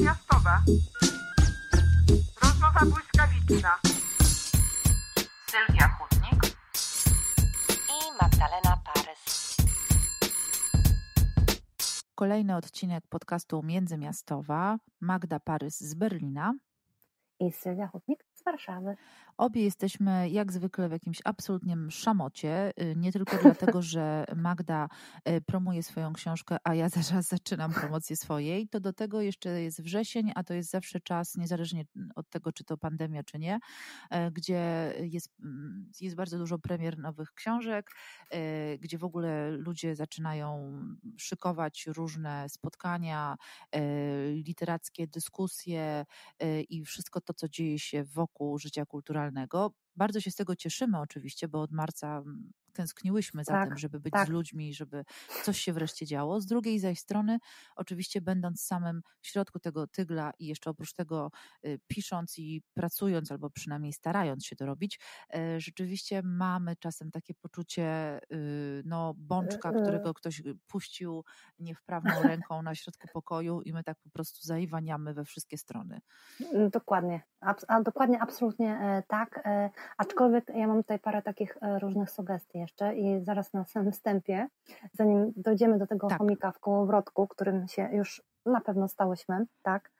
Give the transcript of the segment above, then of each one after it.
miastowa. Rozmowa błyskawiczna. Sylwia Chudnik i Magdalena Parys. Kolejny odcinek podcastu Międzymiastowa. Magda Parys z Berlina. I Sylwia Chudnik z Warszawy. Obie jesteśmy jak zwykle w jakimś absolutnym szamocie. y, Nie tylko dlatego, że Magda y, promuje swoją książkę, a ja zaraz zaczynam promocję swojej. To do tego jeszcze jest wrzesień, a to jest zawsze czas, niezależnie od tego, czy to pandemia, czy nie, e, gdzie jest, mm, jest bardzo dużo premier nowych książek, gdzie w ogóle ludzie zaczynają szykować różne spotkania, literackie dyskusje i wszystko to, co dzieje się wokół życia kulturalnego. Bardzo się z tego cieszymy oczywiście, bo od marca mm, tęskniłyśmy za Tak, tym, żeby być tak. z ludźmi, żeby coś się wreszcie działo. Z drugiej zaś strony, oczywiście będąc samym w środku tego tygla i jeszcze oprócz tego y, pisząc i pracując, albo przynajmniej starając się to robić, e, rzeczywiście mamy czasem takie poczucie y, no, bączka, Y, y. którego ktoś puścił niewprawną ręką na środku pokoju i my tak po prostu zaiwaniamy we wszystkie strony. Mm, Dokładnie, a dokładnie, absolutnie e, tak. e, Aczkolwiek ja mam tutaj parę takich e, różnych sugestii jeszcze i zaraz na samym wstępie, zanim dojdziemy do tego Tak. chomika w kołowrotku, którym się już na pewno stałyśmy, tak.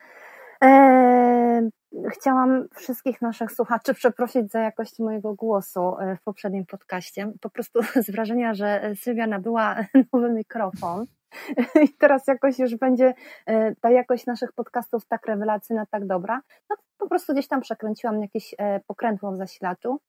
E, chciałam wszystkich naszych słuchaczy przeprosić za jakość mojego głosu e, w poprzednim podcaście. Po prostu z wrażenia, że Sylwia nabyła nowy mikrofon. I teraz jakoś już będzie e, ta jakość naszych podcastów tak rewelacyjna, tak dobra. No po prostu gdzieś tam przekręciłam jakieś e, pokrętło w zasilaczu.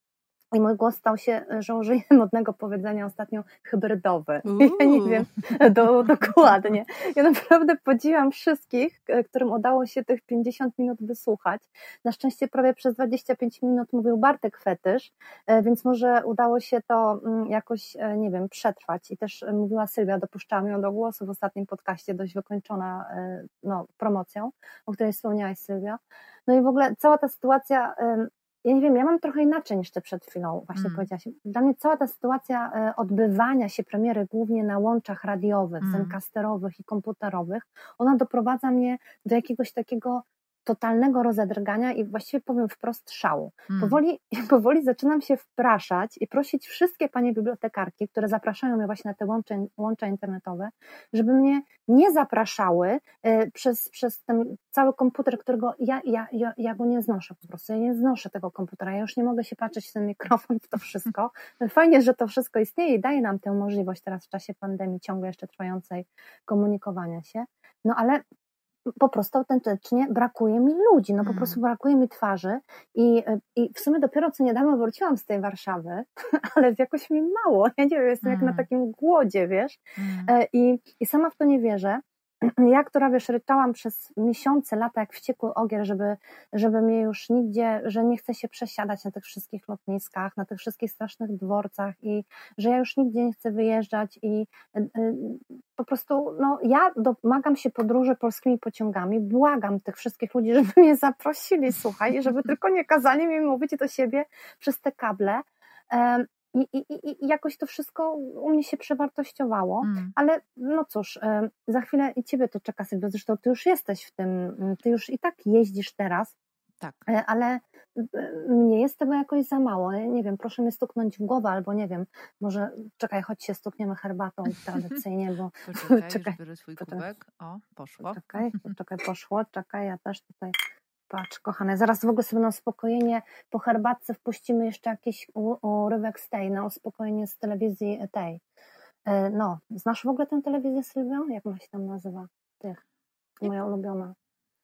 I mój głos stał się, że użyję modnego powiedzenia ostatnio, hybrydowy. Ja nie wiem do, dokładnie. Ja naprawdę podziwiam wszystkich, e, którym udało się tych 50 minut wysłuchać. Na szczęście prawie przez 25 minut mówił Bartek Fetysz, e, więc może udało się to mm, jakoś, e, nie wiem, przetrwać. I też mówiła Sylwia, dopuszczałam ją do głosu w ostatnim podcaście, dość wykończona no, promocją, o której wspomniałaś Sylwia. No i w ogóle cała ta sytuacja, ja nie wiem, ja mam trochę inaczej niż ty przed chwilą właśnie Mm. powiedziałaś. Dla mnie cała ta sytuacja e, odbywania się premiery głównie na łączach radiowych, Mm. zencasterowych i komputerowych, ona doprowadza mnie do jakiegoś takiego totalnego rozedrgania i właściwie powiem wprost szału. Mm. Powoli, powoli zaczynam się wpraszać i prosić wszystkie panie bibliotekarki, które zapraszają mnie właśnie na te łącze, łącza internetowe, żeby mnie nie zapraszały e, przez, przez ten cały komputer, którego ja, ja, ja, ja go nie znoszę po prostu. Ja nie znoszę tego komputera. Ja już nie mogę się patrzeć w ten mikrofon, w to wszystko. Fajnie, że to wszystko istnieje i daje nam tę możliwość teraz w czasie pandemii ciągle jeszcze trwającej komunikowania się. No ale po prostu autentycznie brakuje mi ludzi, no po Mm. prostu brakuje mi twarzy i, i w sumie dopiero co niedawno wróciłam z tej Warszawy, ale jakoś mi mało, ja nie wiem, jestem jak na Mm. takim głodzie, wiesz, Mm. E, i, i sama w to nie wierzę. Ja, która wiesz, ryczałam przez miesiące, lata jak wściekły ogier, żeby, żeby mnie już nigdzie, że nie chcę się przesiadać na tych wszystkich lotniskach, na tych wszystkich strasznych dworcach i że ja już nigdzie nie chcę wyjeżdżać i y, y, po prostu, no ja domagam się podróży polskimi pociągami, błagam tych wszystkich ludzi, żeby mnie zaprosili, słuchaj, żeby tylko nie kazali mi mówić do siebie przez te kable. I, i, i, jakoś to wszystko u mnie się przewartościowało. Mm. Ale no cóż, za chwilę i ciebie to czeka, Sylwia. Zresztą ty już jesteś w tym, mm, ty już i tak jeździsz teraz, Tak. e, ale e, mnie jest tego jakoś za mało. Nie wiem, proszę mnie stuknąć w głowę, albo nie wiem, może czekaj, chodź się stukniemy herbatą tradycyjnie, bo Poczekaj, Czekaj, biorę swój poczekaj. kubek. O, poszło. czekaj, czekaj, poszło, czekaj, ja też tutaj. Patrz, kochane, zaraz w ogóle sobie na uspokojenie po herbatce wpuścimy jeszcze jakiś urywek z tej, na uspokojenie z telewizji tej. E, No, znasz w ogóle tę telewizję Sylwią? Jak ona się tam nazywa? Tych, moja ulubiona.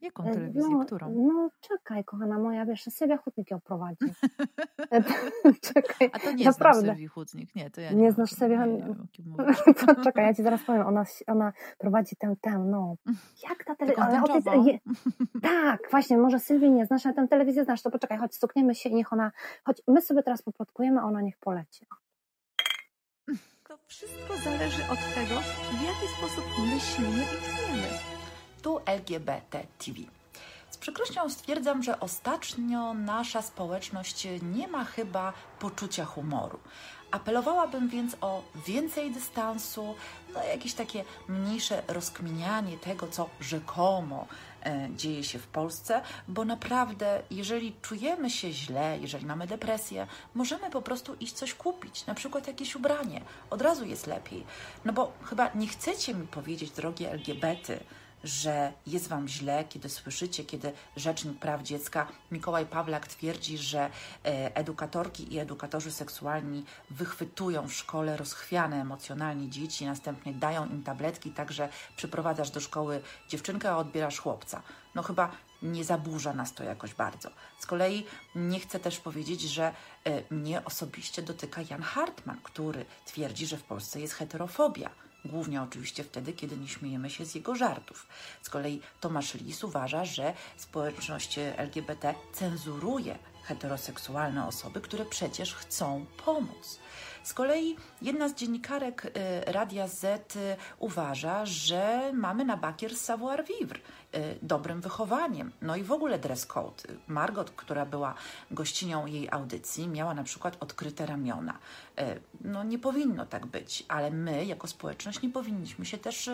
Jaką E, telewizję? No, Którą? no czekaj, kochana moja, wiesz, Sylwia Hutnik ją prowadzi. E, czekaj, A to nie naprawdę. znam Sylwii Chłódnik. Nie, to ja Nie nie, znasz Sylwii- to czekaj, ja ci zaraz powiem, ona, ona prowadzi tę, tę, no. Jak ta telewizja? Tak, właśnie, może Sylwii nie znasz, ale tę telewizję znasz, to poczekaj, chodź, stukniemy się i niech ona, chodź, my sobie teraz poplotkujemy, a ona niech poleci. To wszystko zależy od tego, w jaki sposób myślimy i czujemy. Tu LGBT TV. Z przykrością stwierdzam, że ostatnio nasza społeczność nie ma chyba poczucia humoru. Apelowałabym więc o więcej dystansu, no jakieś takie mniejsze rozkminianie tego, co rzekomo e, dzieje się w Polsce, bo naprawdę, jeżeli czujemy się źle, jeżeli mamy depresję, możemy po prostu iść coś kupić, na przykład jakieś ubranie. Od razu jest lepiej. No bo chyba nie chcecie mi powiedzieć, drogie LGBT, że jest Wam źle, kiedy słyszycie, kiedy Rzecznik Praw Dziecka Mikołaj Pawlak twierdzi, że e, edukatorki i edukatorzy seksualni wychwytują w szkole rozchwiane emocjonalnie dzieci, następnie dają im tabletki, także przyprowadzasz do szkoły dziewczynkę, a odbierasz chłopca. No chyba nie zaburza nas to jakoś bardzo. Z kolei nie chcę też powiedzieć, że e, mnie osobiście dotyka Jan Hartman, który twierdzi, że w Polsce jest heterofobia głównie oczywiście wtedy, kiedy nie śmiejemy się z jego żartów. Z kolei Tomasz Lis uważa, że społeczność LGBT cenzuruje heteroseksualne osoby, które przecież chcą pomóc. Z kolei jedna z dziennikarek y, Radia Z y, uważa, że mamy na bakier savoir-vivre, y, dobrym wychowaniem. No i w ogóle dress code. Margot, która była gościnią jej audycji, miała na przykład odkryte ramiona. No nie powinno tak być, ale my jako społeczność nie powinniśmy się też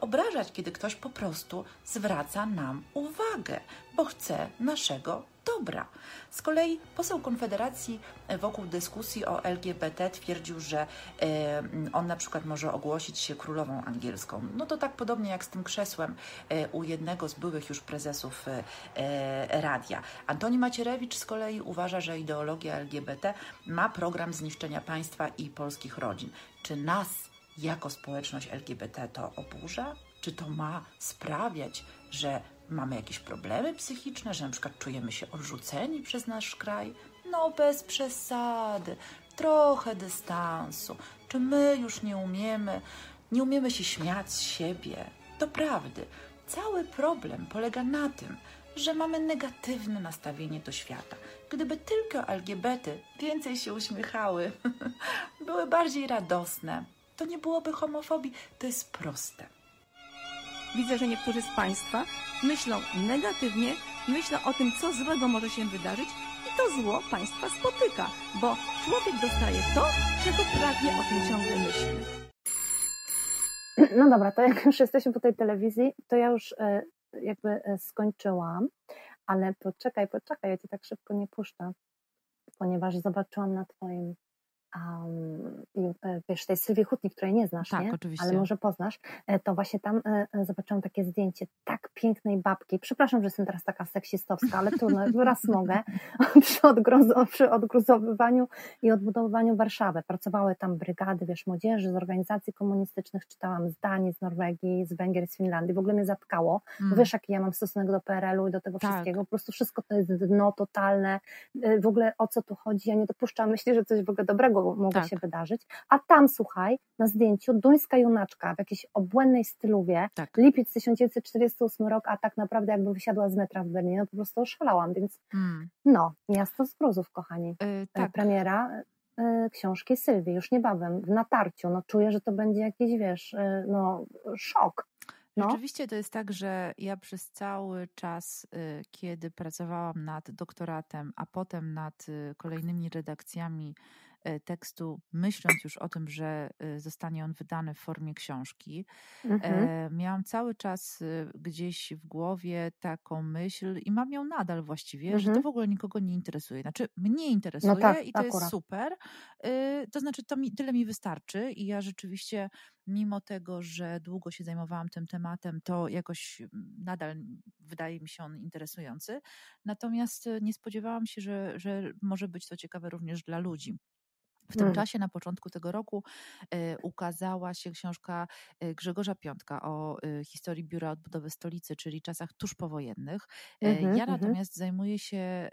obrażać, kiedy ktoś po prostu zwraca nam uwagę, bo chce naszego dobra. Z kolei poseł Konfederacji wokół dyskusji o LGBT twierdził, że e, on na przykład może ogłosić się królową angielską. No to tak podobnie jak z tym krzesłem e, u jednego z byłych już prezesów e, radia. Antoni Macierewicz z kolei uważa, że ideologia LGBT ma program zniszczenia państwa i polskich rodzin. Czy nas jako społeczność LGBT to oburza? Czy to ma sprawiać, że mamy jakieś problemy psychiczne, że na przykład czujemy się odrzuceni przez nasz kraj? No bez przesady, trochę dystansu. Czy my już nie umiemy, nie umiemy się śmiać z siebie? To prawdy. Cały problem polega na tym, że mamy negatywne nastawienie do świata. Gdyby tylko LGBT więcej się uśmiechały, były bardziej radosne, to nie byłoby homofobii. To jest proste. Widzę, że niektórzy z Państwa myślą negatywnie, myślą o tym, co złego może się wydarzyć i to zło Państwa spotyka, bo człowiek dostaje to, czego pragnie, o tym ciągle myśli. No dobra, to jak już jesteśmy po tej telewizji, to ja już e, jakby e, skończyłam, ale poczekaj, poczekaj, ja Cię tak szybko nie puszczę, ponieważ zobaczyłam na Twoim um, wiesz, tej Sylwii Hutnik, której nie znasz, tak, nie? oczywiście. ale może poznasz, e, to właśnie tam zobaczyłam takie zdjęcie tak pięknej babki. Przepraszam, że jestem teraz taka seksistowska, ale trudno, raz mogę. przy, odgruzo, przy odgruzowywaniu i odbudowywaniu Warszawy. Pracowały tam brygady, wiesz, młodzieży z organizacji komunistycznych, czytałam z Danii, z Norwegii, z Węgier, z Finlandii. W ogóle mnie zatkało. Mm. Wiesz, jaki ja mam stosunek do PRL-u i do tego tak. wszystkiego. Po prostu wszystko to jest dno totalne. W ogóle o co tu chodzi? Ja nie dopuszczam myśli, że coś w ogóle dobrego mogło tak. się wydarzyć. A tam, słuchaj, na zdjęciu duńska junaczka w jakiejś obłędnej stylówie, tak. lipiec 1948 rok, a tak naprawdę jakby wysiadła z metra w Berlinie, no po prostu oszalałam, więc hmm. no, miasto z gruzów, kochani. Yy, tak. Premiera y, książki Sylwii już niebawem, w natarciu, no czuję, że to będzie jakiś, wiesz, y, no szok. No. Rzeczywiście to jest tak, że ja przez cały czas, kiedy pracowałam nad doktoratem, a potem nad kolejnymi redakcjami tekstu, myśląc już o tym, że e, zostanie on wydany w formie książki, mhm. E, miałam cały czas gdzieś w głowie taką myśl i mam ją nadal właściwie, mhm. że to mhm. w ogóle nikogo nie interesuje. Znaczy, mnie interesuje no tak, i to akurat. jest super. To znaczy, to mi, tyle mi wystarczy i ja rzeczywiście mimo tego, że długo się zajmowałam tym tematem, to jakoś nadal wydaje mi się on interesujący. Natomiast nie spodziewałam się, że, że może być to ciekawe również dla ludzi. W tym hmm. czasie, na początku tego roku, y, ukazała się książka y, Grzegorza Piątka o y, historii Biura Odbudowy Stolicy, czyli czasach tuż powojennych. Mm -hmm, ja mm -hmm. natomiast zajmuję się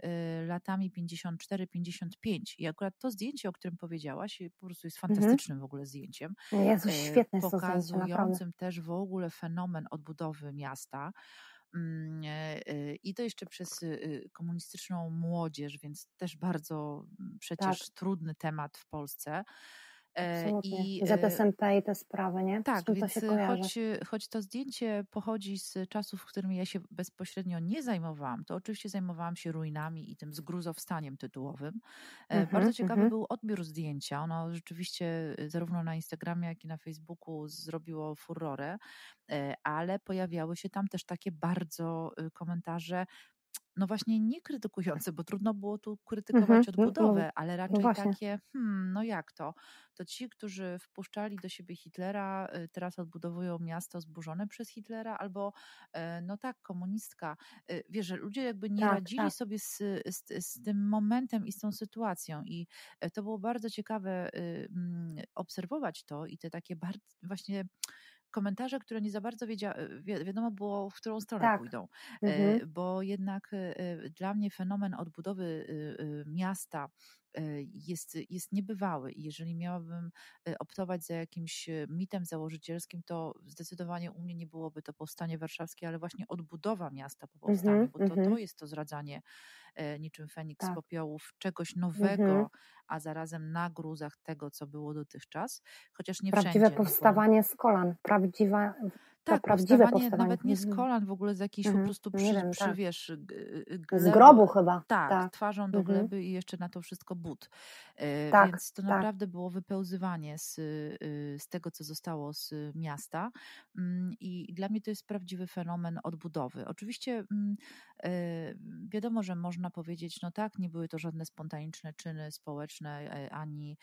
latami 54-55 i akurat to zdjęcie, o którym powiedziałaś, po prostu jest mhm. fantastycznym mm -hmm. w ogóle zdjęciem. Jezu, świetne Pokazującym też w ogóle fenomen odbudowy miasta. Mm, e, e, I to jeszcze przez y, y, komunistyczną młodzież, więc też bardzo mm, przecież tak. trudny temat w Polsce. Absolutnie. I, ZSMP i te sprawy, nie? Tak, więc to choć, choć to zdjęcie pochodzi z czasów, w którym ja się bezpośrednio nie zajmowałam, to oczywiście zajmowałam się ruinami i tym zgruzowstaniem tytułowym. Mhm, Bardzo ciekawy mhm. był odbiór zdjęcia. Ono rzeczywiście zarówno na Instagramie, jak i na Facebooku zrobiło furorę, ale pojawiały się tam też takie bardzo komentarze no właśnie nie krytykujące, bo trudno było tu krytykować mhm, no, odbudowę, no, ale raczej no takie, hmm, no jak to? To ci, którzy wpuszczali do siebie Hitlera, y, teraz odbudowują miasto zburzone przez Hitlera, albo e, no tak, komunistka. Y, wiesz, że ludzie jakby nie tak, radzili tak. sobie z, z, z, tym momentem i z tą sytuacją i e, to było bardzo ciekawe y, mm, obserwować to i te takie bardzo właśnie komentarze, które nie za bardzo wiedzia, wi wiadomo było, w którą stronę tak. pójdą. Mhm. E, bo jednak e, dla mnie fenomen odbudowy y, miasta e, jest, jest niebywały. I jeżeli miałabym optować za jakimś mitem założycielskim, to zdecydowanie u mnie nie byłoby to powstanie warszawskie, ale właśnie odbudowa miasta po powstaniu, mm -hmm, bo to, mm -hmm. to jest to zradzanie niczym Feniks tak. z popiołów czegoś nowego, -hmm. a zarazem na gruzach tego, co było dotychczas, chociaż nie Prawdziwe wszędzie. Prawdziwe powstawanie no bo... z kolan, prawdziwa tak, prawdziwe powstawanie, nawet nie z mhm. kolan, w ogóle z jakiejś mhm. po prostu przy, wiem, przy tak. wiesz, z grobu chyba. Tak, tak. twarzą do mhm. gleby i jeszcze na to wszystko but. E, tak, Więc to tak. naprawdę było wypełzywanie z, y, z tego, co zostało z miasta mm, i dla mnie to jest prawdziwy fenomen odbudowy. Oczywiście mm, e, wiadomo, że można powiedzieć, no tak, nie były to żadne spontaniczne czyny społeczne, e, ani,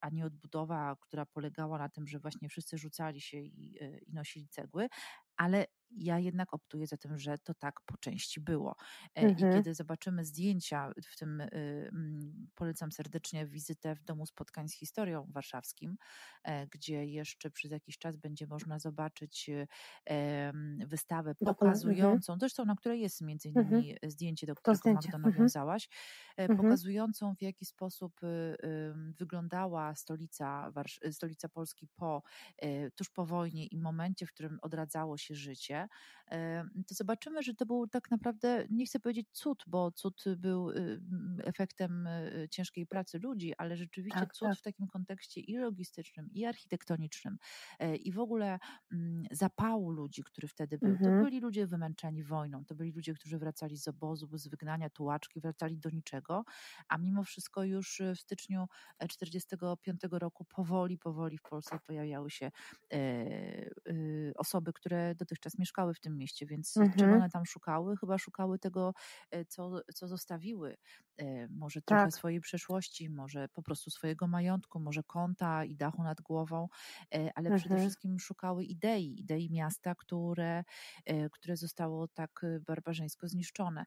ani odbudowa, która polegała na tym, że właśnie wszyscy rzucali się i, i nosili cegły, ale ja jednak optuję za tym, że to tak po części było. Mhm. I kiedy zobaczymy zdjęcia, w tym y, mm, polecam serdecznie wizytę w Domu Spotkań z Historią Warszawskim, e, gdzie jeszcze przez jakiś czas będzie można zobaczyć wystawę mhm. pokazującą, mhm. zresztą na której jest między innymi mhm. zdjęcie, do którego zdjęcie. Magda mhm. nawiązałaś, e, mhm. pokazującą w jaki sposób y, wyglądała stolica, stolica Polski po, e, tuż po wojnie i momencie, w którym odradzało się życie to zobaczymy, że to był tak naprawdę, nie chcę powiedzieć cud, bo cud był y, efektem y, ciężkiej pracy ludzi, ale rzeczywiście tak, cud tak. w takim kontekście i logistycznym, i architektonicznym, e, i w ogóle mm, zapału ludzi, który wtedy był. Mhm. To byli ludzie wymęczeni wojną, to byli ludzie, którzy wracali z obozu, z wygnania, tułaczki, wracali do niczego, a mimo wszystko już w styczniu 1945 e, roku powoli, powoli w Polsce pojawiały się e, osoby, które dotychczas mieszkały mieszkały w tym mieście, więc mhm. czego one tam szukały? Chyba szukały tego, e, co, co zostawiły. E, może trochę tak. swojej przeszłości, może po prostu swojego majątku, może konta i dachu nad głową, e, ale mhm. przede wszystkim szukały idei, idei miasta, które, które zostało tak barbarzyńsko zniszczone.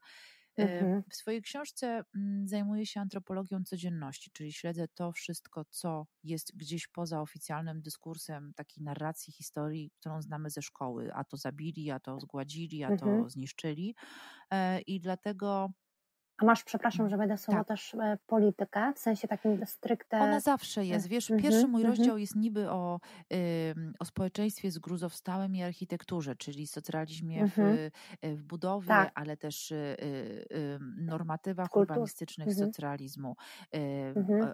Mhm. W swojej książce mm, zajmuję się antropologią codzienności, czyli śledzę to wszystko, co jest gdzieś poza oficjalnym dyskursem takiej narracji historii, którą znamy ze szkoły. A to zabili, a to zgładzili, a to mhm. zniszczyli. E, I dlatego a masz, przepraszam, że będę słowo tak. też e, politykę, w sensie takim stricte... Ona zawsze jest, wiesz, mm -hmm, pierwszy mój mm -hmm. rozdział jest niby o, o społeczeństwie zgruzowstałym i architekturze, czyli socjalizmie mm -hmm. w, mhm. e, w budowie, tak. ale też y, y, normatywach Kultur. urbanistycznych mhm. socjalizmu, y,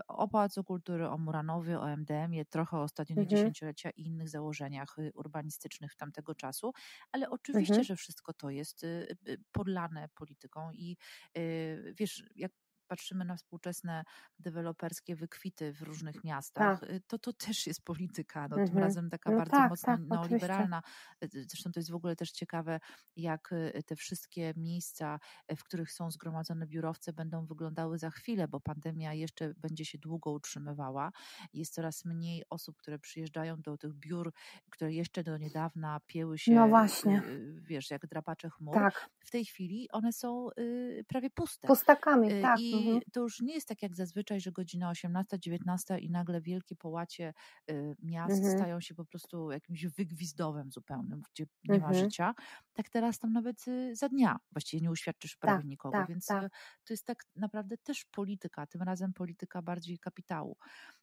o Pałacu Kultury, o Muranowie, o MDM-ie, trochę o Stadionie Dziesięciolecia i innych założeniach urbanistycznych tamtego czasu, ale oczywiście, że wszystko to jest podlane polityką i wiesz, jak patrzymy na współczesne deweloperskie wykwity w różnych miastach, tak. Y, to to też jest polityka, no, tym mhm. razem taka no bardzo tak, mocno tak, neoliberalna. Oczywiście. Zresztą to jest w ogóle też ciekawe, jak y, te wszystkie miejsca, y, w których są zgromadzone biurowce, będą wyglądały za chwilę, bo pandemia jeszcze będzie się długo utrzymywała. Jest coraz mniej osób, które przyjeżdżają do tych biur, które jeszcze do niedawna pieły się, no właśnie. wiesz, jak drapacze chmur. Tak. W tej chwili one są prawie puste. Pustakami, tak. I mhm. to już nie jest tak jak zazwyczaj, że godzina 18, 19 i nagle wielkie połacie y, miast mhm. stają się po prostu jakimś wygwizdowem zupełnym, gdzie nie mhm. ma życia. Tak teraz tam nawet y, za dnia właściwie nie uświadczysz prawie tak, nikogo, tak, więc tak. to jest tak naprawdę też polityka, tym razem polityka bardziej kapitału.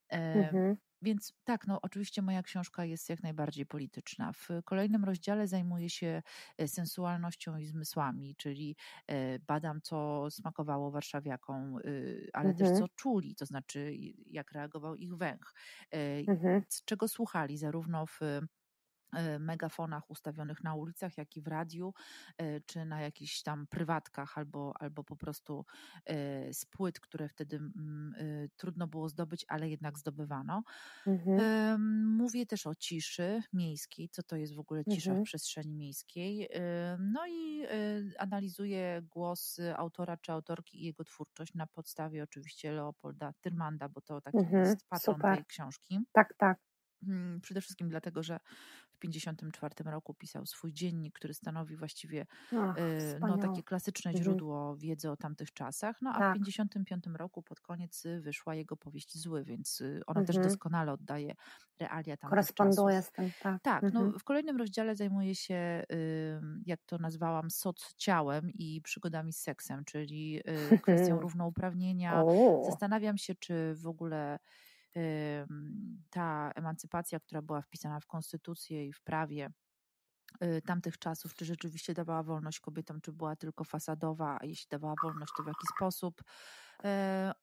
Mhm. więc tak, no oczywiście moja książka jest jak najbardziej polityczna. W kolejnym rozdziale zajmuję się e, sensualnością i zmysłami, czyli e, badam, co smakowało warszawiakom, y, ale mhm. też co czuli, to znaczy jak reagował ich węch, mhm. z czego słuchali zarówno w E, megafonach ustawionych na ulicach, jak i w radiu, e, czy na jakichś tam prywatkach, albo, albo po prostu e, z płyt, które wtedy trudno było zdobyć, ale jednak zdobywano. Mhm. Mówię też o ciszy miejskiej, co to jest w ogóle cisza mhm. w przestrzeni miejskiej. No i analizuję głos autora czy autorki i jego twórczość na podstawie oczywiście Leopolda Tyrmanda, bo to taki mhm. jest patron Super. tej książki. Tak, tak. Mm, przede wszystkim dlatego, że 1954 roku pisał swój dziennik, który stanowi właściwie Ach, y, no, takie klasyczne źródło wiedzy o tamtych czasach. No a tak. w 1955 roku pod koniec y, wyszła jego powieść Zły, więc y, ona mhm. też doskonale oddaje realia tamtych Koresponduje z tym, tak. Tak, no, mhm. no, w kolejnym rozdziale zajmuje się, jak to nazwałam, ciałem i przygodami z seksem, czyli kwestią równouprawnienia. Zastanawiam się, czy w ogóle ta emancypacja, która była wpisana w konstytucję i w prawie y, tamtych czasów, czy rzeczywiście dawała wolność kobietom, czy była tylko fasadowa, a jeśli dawała wolność, to w jaki sposób. E,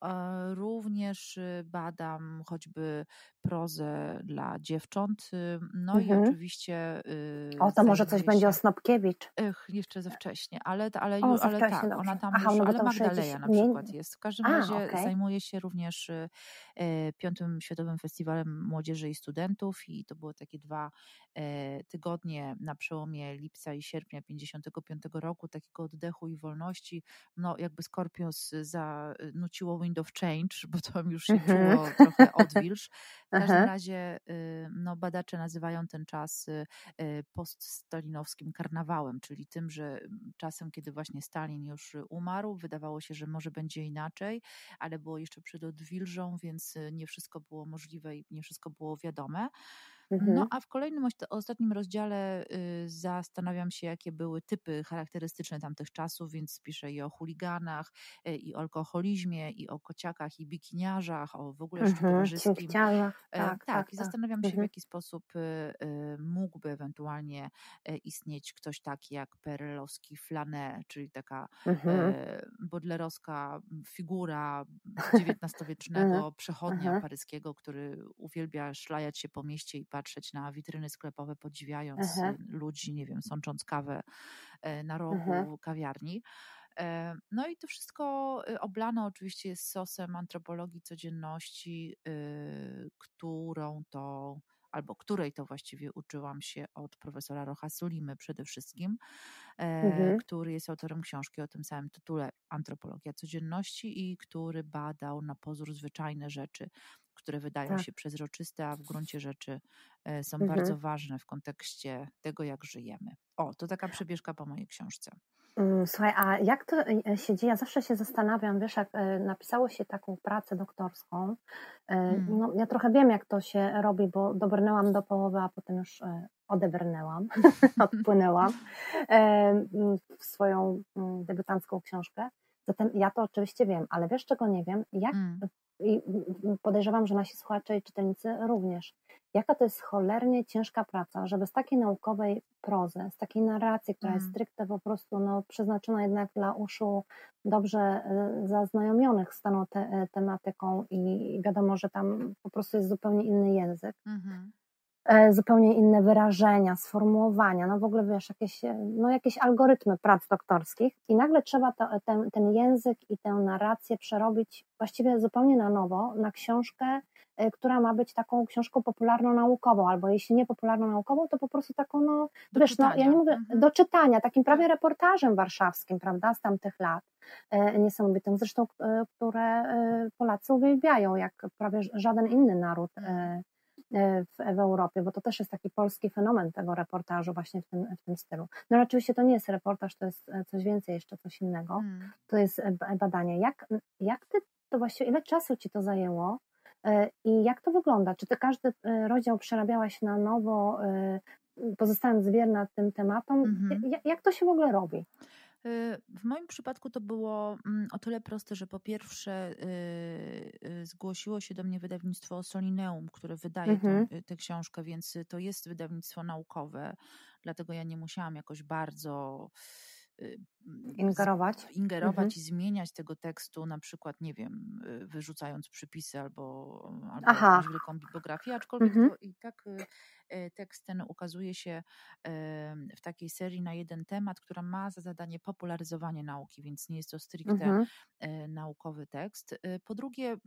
również y, badam choćby prozę dla dziewcząt. Y, no mhm. i oczywiście. Y, o, to może coś się... będzie o Snopkiewicz. Ech, jeszcze ze wcześnie, ale, ale, o, ale tak, dobrze. ona tam Aha, już, no ale Magdaleja na przykład nie... jest. W każdym A, razie okay. zajmuje się również e, Piątym Światowym Festiwalem Młodzieży i Studentów i to były takie dwa e, tygodnie na przełomie lipca i sierpnia 55 roku, takiego oddechu i wolności. No jakby Skorpios zanuciło Wind of Change, bo to już się mhm. czuło trochę odwilż. W każdym razie y, no, badacze nazywają ten czas y, y, poststalinowskim karnawałem, czyli tym, że czasem, kiedy właśnie Stalin już umarł, wydawało się, że może będzie inaczej, ale było jeszcze przed odwilżą, więc nie wszystko było możliwe i nie wszystko było wiadome. No mhm. a w kolejnym, ostatnim rozdziale y, zastanawiam się, jakie były typy charakterystyczne tamtych czasów, więc piszę i o chuliganach, y, i o alkoholizmie, i o kociakach, i bikiniarzach, o w ogóle mhm, towarzyskim. Tak, tak, tak, tak. I tak. zastanawiam się, w mhm. jaki sposób y, mógłby ewentualnie istnieć ktoś taki jak perelowski flanet, czyli taka mhm. bodlerowska figura XIX-wiecznego przechodnia paryskiego, który uwielbia szlajać się po mieście i patrzeć na witryny sklepowe, podziwiając Aha. ludzi, nie wiem, sącząc kawę e, na rogu Aha. kawiarni. E, no i to wszystko y, oblane oczywiście jest sosem antropologii codzienności, y, którą to albo której to właściwie uczyłam się od profesora Rocha Sulimy przede wszystkim, e, mhm. który jest autorem książki o tym samym tytule Antropologia codzienności i który badał na pozór zwyczajne rzeczy które wydają tak. się przezroczyste, a w gruncie rzeczy e, są mhm. bardzo ważne w kontekście tego, jak żyjemy. O, to taka przebieżka po mojej książce. Mm, słuchaj, a jak to e, się dzieje? Ja zawsze się zastanawiam, wiesz, jak e, napisało się taką pracę doktorską, hmm. no, ja trochę wiem, jak to się robi, bo dobrnęłam do połowy, a potem już odebrnęłam, odpłynęłam w swoją mm, debiutancką książkę. Zatem ja to oczywiście wiem, ale wiesz, czego nie wiem? Jak hmm i podejrzewam, że nasi słuchacze i czytelnicy również, jaka to jest cholernie ciężka praca, żeby z takiej naukowej prozy, z takiej narracji, która mm. jest stricte po prostu no, przeznaczona jednak dla uszu dobrze e, zaznajomionych z daną te, e, tematyką i wiadomo, że tam po prostu jest zupełnie inny język. Mm. E, zupełnie inne wyrażenia, sformułowania, no w ogóle wiesz, jakieś, e, no jakieś algorytmy prac doktorskich i nagle trzeba to, ten, ten język i tę narrację przerobić właściwie zupełnie na nowo, na książkę, e, która ma być taką książką popularno-naukową, albo jeśli nie popularno-naukową, to po prostu taką, no do wiesz, czytania. no ja nie mówię, mhm. do czytania, takim prawie reportażem warszawskim, prawda, z tamtych lat, niesamowitym, zresztą, które Polacy uwielbiają, jak prawie żaden inny naród. E, w, w Europie, bo to też jest taki polski fenomen tego reportażu właśnie w tym, w tym stylu. No ale oczywiście to nie jest reportaż, to jest e, coś więcej, jeszcze coś innego. Hmm. To jest e, badanie. Jak, jak ty to właściwie, ile czasu ci to zajęło i jak to wygląda? Czy ty każdy rozdział przerabiałaś na nowo, pozostając wierna tym tematom? Mhm. Jak to się w ogóle robi? Y, w moim przypadku to było mm, o tyle proste, że po pierwsze y, y, zgłosiło się do mnie wydawnictwo Solineum, które wydaje Mhm. tę, tę książkę, więc to jest wydawnictwo naukowe, dlatego ja nie musiałam jakoś bardzo y, z- Ingerować. ingerować Mhm. i zmieniać tego tekstu, na przykład, nie wiem, wyrzucając przypisy albo, albo jakąś wielką bibliografię, aczkolwiek Mhm. to i tak tekst ten ukazuje się w takiej serii na jeden temat, która ma za zadanie popularyzowanie nauki, więc nie jest to stricte Mhm. e, naukowy tekst. E, Po drugie,